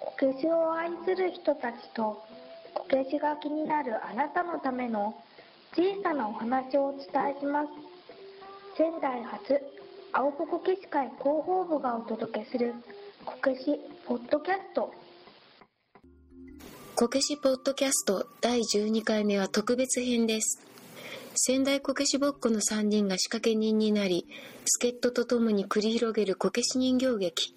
こけしを愛する人たちとこけしが気になるあなたのための小さなお話をお伝えします。仙台初青ポこけし会広報部がお届けするこけしポッドキャスト。こけしポッドキャスト第12回目は特別編です。仙台こけしぼっこの3人が仕掛け人になり助っ人とともに繰り広げるこけし人形劇。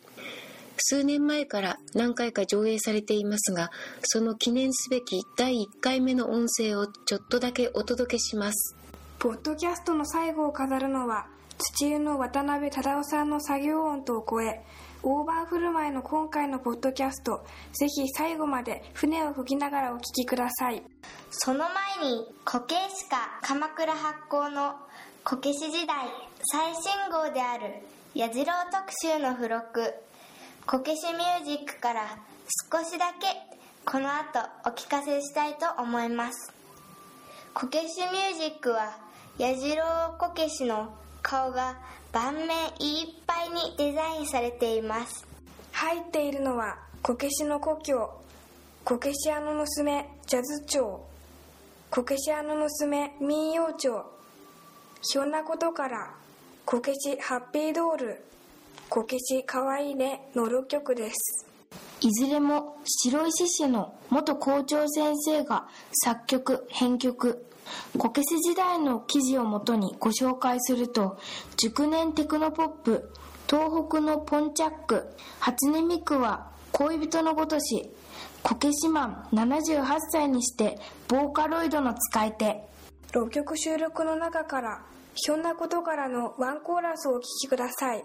数年前から何回か上映されていますがその記念すべき第1回目の音声をちょっとだけお届けします。ポッドキャストの最後を飾るのは土湯の渡辺忠夫さんの作業音とを超えオーバーフルマイの今回のポッドキャストぜひ最後まで船を吹きながらお聞きください。その前にコケーシカ鎌倉発行のこけし時代最新号である矢次郎特集の付録こけしミュージックから少しだけこの後お聞かせしたいと思います。こけしミュージックは矢次郎こけしの顔が盤面いっぱいにデザインされています。入っているのはこけしの故郷こけし屋の娘ジャズ町こけし屋の娘民謡町ひょんなことからこけしハッピードールこけしかわいいねの6曲です。いずれも白石市の元校長先生が作曲編曲こけし時代の記事をもとにご紹介すると熟年テクノポップ東北のポンチャック初音ミクは恋人のごとしこけしマン78歳にしてボーカロイドの使い手。6曲収録の中からひょんなことからのワンコーラスをお聴きください。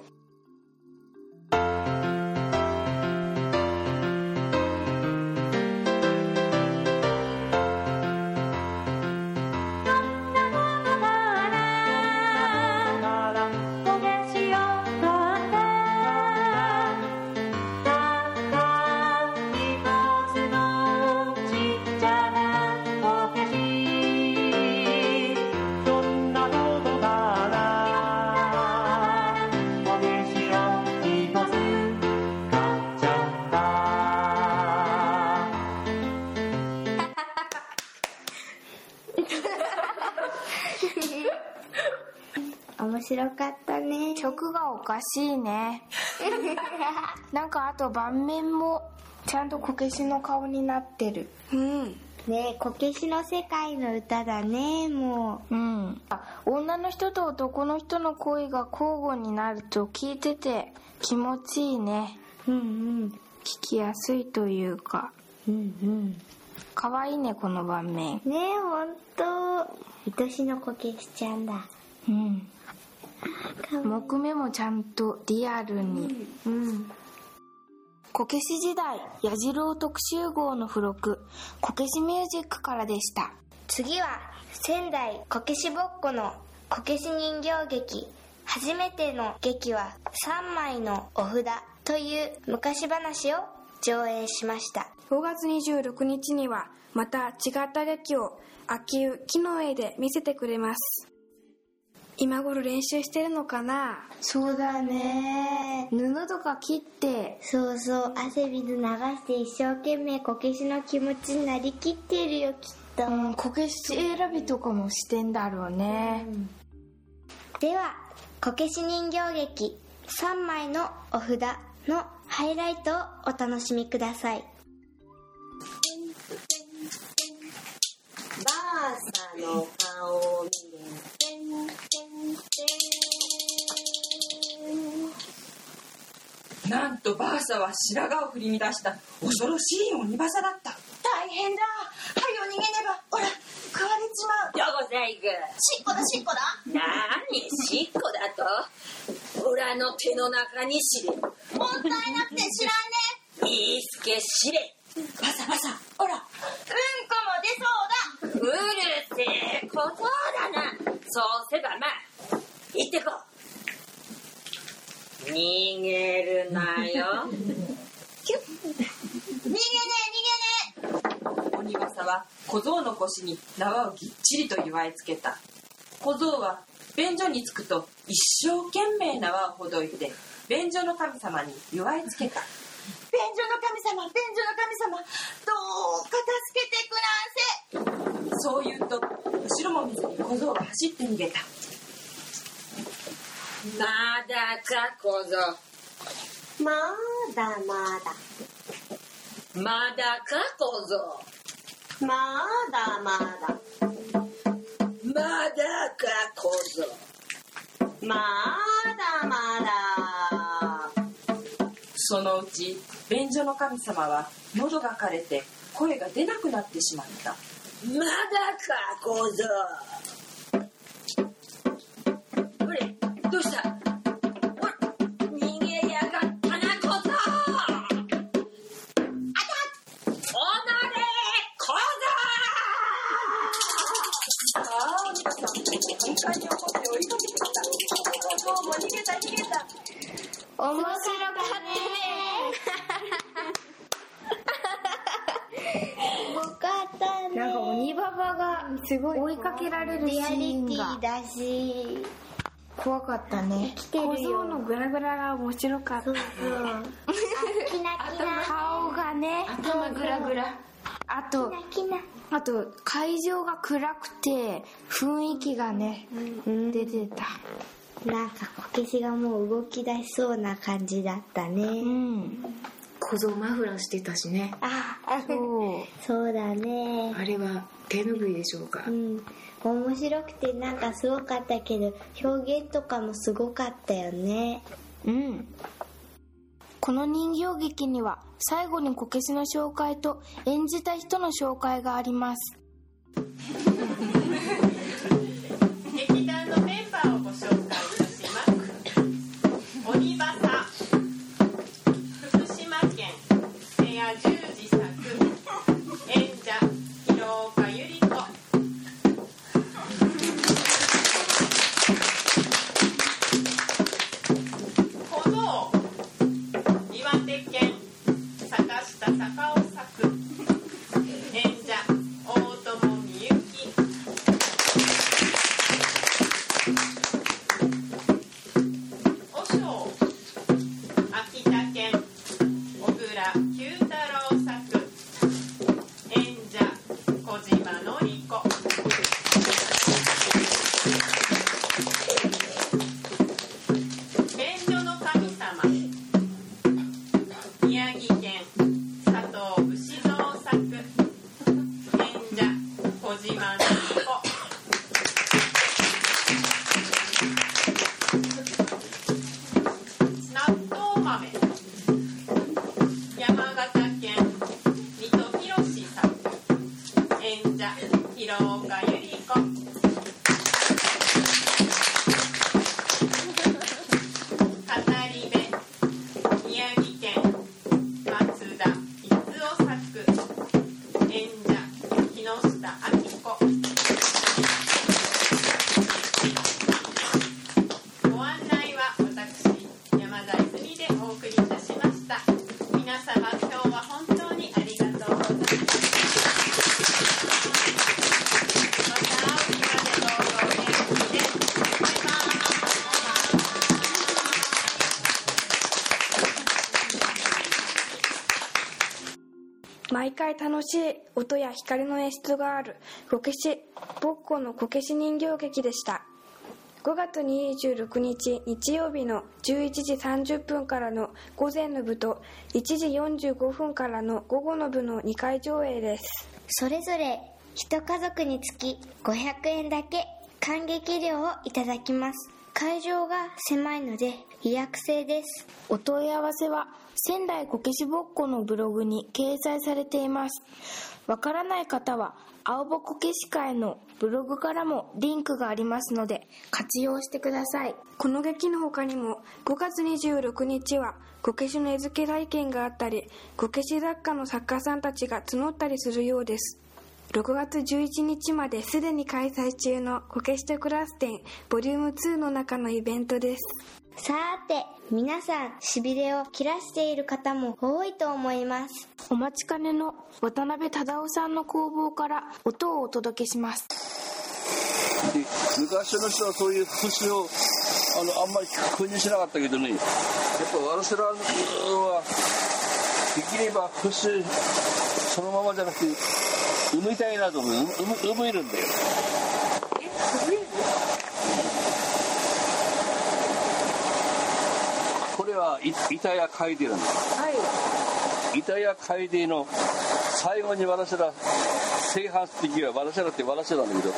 白かったね。曲がおかしいね。なんかあと盤面もちゃんとこけしの顔になってる。うん。ねえこけしの世界の歌だねもう。ん。あ女の人と男の人の声が交互になると聞いてて気持ちいいね。ううんうん。聞きやすいというか。うんうん。かわいいねこの盤面。ねえほんと。愛しのこけしちゃんだ。うん 木目もちゃんとリアルに。うん。こけし時代矢次郎特集号の付録。こけしミュージックからでした。次は仙台こけしぼっこのこけし人形劇。初めての劇は3枚のお札。という昔話を上演しました。5月26日にはまた違った劇を秋湯木の上で見せてくれます今頃練習してるのかな？そうだね。布とか切って。そうそう。汗水流して一生懸命こけしの気持ちになりきってるよきっと、うんこけし選びとかもしてんだろうね。ではこけし人形劇。3枚のお札のハイライトをお楽しみください。バーサの顔を見なんとバーサは白髪を振り乱した。恐ろしい鬼バサだった。大変だ。はよ逃げねば。ほら食われちまう。どこざいぐ。しっこだしっこだ。なにしっこだと？オラの手の中にしれ。もったいなくて知らんね。いいすけしれ。バサバサほらうんこも出そうだうるせえことだなそうせばまあ行ってこう逃げるなよ逃げねえ逃げね鬼バサは小僧の腰に縄をぎっちりと結わえつけた。小僧は便所に着くと一生懸命縄をほどいて便所の神様に祝いつけた。便所の神様便所の神様どうか助けてくだそう言うと後ろも見ずに小僧が走って逃げた。まだか小僧。せまだまだ。まだか小僧まだまだ。まだか小僧。まだまだそのうち便所の神様は喉が枯れて声が出なくなってしまった。まだか小僧。ほれどうした？なんか鬼ババがすごい追いかけられるシリアリティーンが。だし怖かったね。来て小僧るよのグラグラが面白かった。そうそう。あキナキナ。顔がね。頭グラグラ。あとキナあと会場が暗くて雰囲気がね、出てた。なんかこけしがもう動き出しそうな感じだったうねん小僧マフラーしてたしね。あそう。そうだね。あれは手ぬぐいでしょうか？うん。面白くてなんかすごかったけど表現とかもすごかったよね。うん。この人形劇には最後にこけしの紹介と演じた人の紹介があります。劇団のメンバーをご紹介毎回楽しい音や光の演出がある。こけし。ぼっこのこけし人形劇でした。5月26日日曜日の11時30分からの午前の部と1時45分からの午後の部の2回上映です。それぞれ一家族につき500円だけ観劇料をいただきます。会場が狭いので予約制です。お問い合わせは仙台こけしぼっこのブログに掲載されています。わからない方は青ぼこけし会のブログからもリンクがありますので活用してください。この劇の他にも5月26日はこけしの絵付け体験があったりこけし雑貨の作家さんたちが募ったりするようです6月11日まですでに開催中のこけしとクラス展ボリューム2の中のイベントです。さて皆さんしびれを切らしている方も多いと思います。お待ちかねの渡辺忠夫さんの工房から音をお届けします。昔の人はそういう節をあのあんまり確認しなかったけどねやっぱワルセラはできれば節そのままじゃなくて産みたいなと思う。産む産めるんだよ。これは板屋海底なんだ。はい。板屋海底の最後に私ら制覇す時は私らって私らなんだけど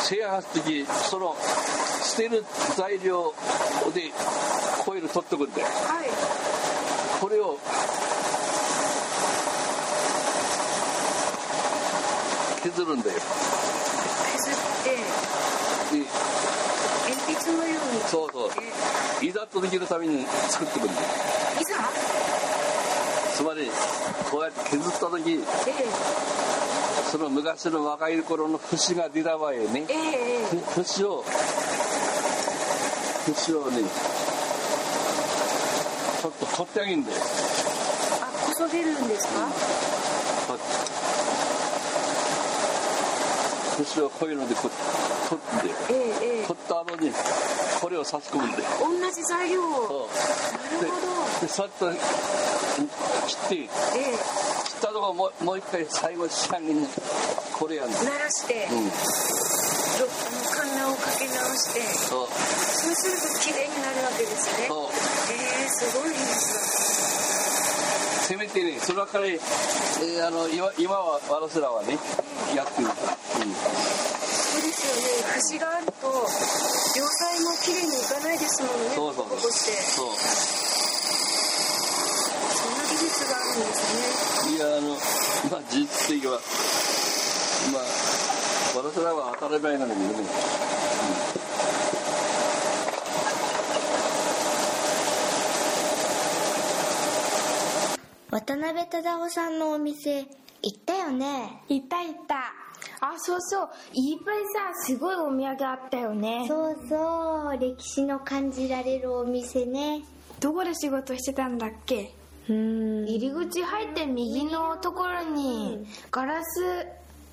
制覇す時その捨てる材料でコイル取っとくんだよはいこれを削るんだよ。削ってで鉛筆のように。そうそう。いざとできるために作ってくんだよ。いざ？つまりこうやって削った時えその昔の若い頃の節が出た場合ね。え節を節をねちょっと取ってあげるんだよ。あこそげるんですか？こう節をこういうのでこう取ってええええ。取った後にこれを差し込むんだよ同じ材料を。そう。なるほど。ででさっと切って切え。ったとこもうもう一回最後仕上げにこれやんだえ鳴らして、うん。ろあのカンナをかけ直して。そう。そうすると綺麗になるわけですね。ええすごい技術せめてねそのから、えーあの今今はワラスラはねやってる、うん、だそうですよね。節があると両サイも綺麗にいかないですもんね。そうそうここして。そう。そんな技術があるんですね。いやあのまあ事実的はまあワラスラは当たり前なんだけどね、渡辺忠夫さんのお店行ったよね？いたいた。あそうそう。いっぱいさすごいお土産あったよね。そうそう。歴史の感じられるお店ね。どこで仕事してたんだっけ？うん。入り口入って右のところにガラス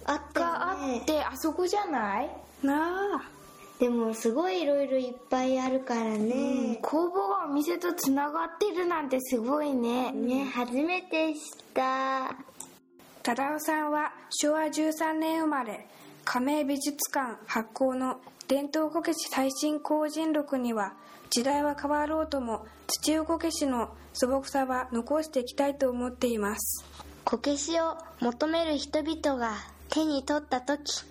あったがあってあそこじゃない？なあでもすごいいろいろいっぱいあるからね、工房がお店とつながってるなんてすごいね。ね初めて知った。忠夫さんは昭和13年生まれ亀井美術館発行の伝統こけし最新後人録には時代は変わろうとも土こけしの素朴さは残していきたいと思っています。こけしを求める人々が手に取った時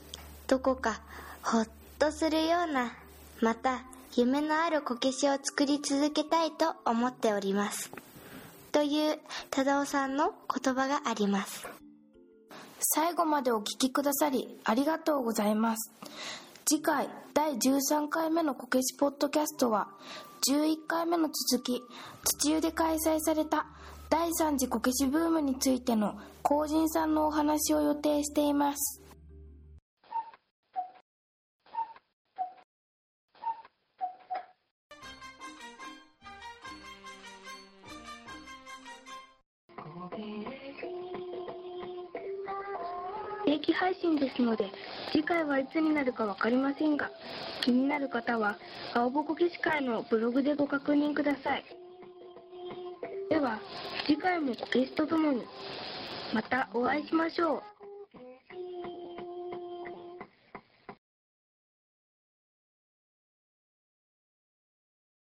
どこかほっとするようなまた夢のあるこけしを作り続けたいと思っております。という忠夫さんの言葉があります。最後までお聞きくださりありがとうございます。次回第13回目のこけしポッドキャストは11回目の続き土湯で開催された第3次こけしブームについての後人さんのお話を予定しています。定期配信ですので次回はいつになるか分かりませんが気になる方は青ぼこけし会のブログでご確認ください。では次回もこけしとともにまたお会いしましょう。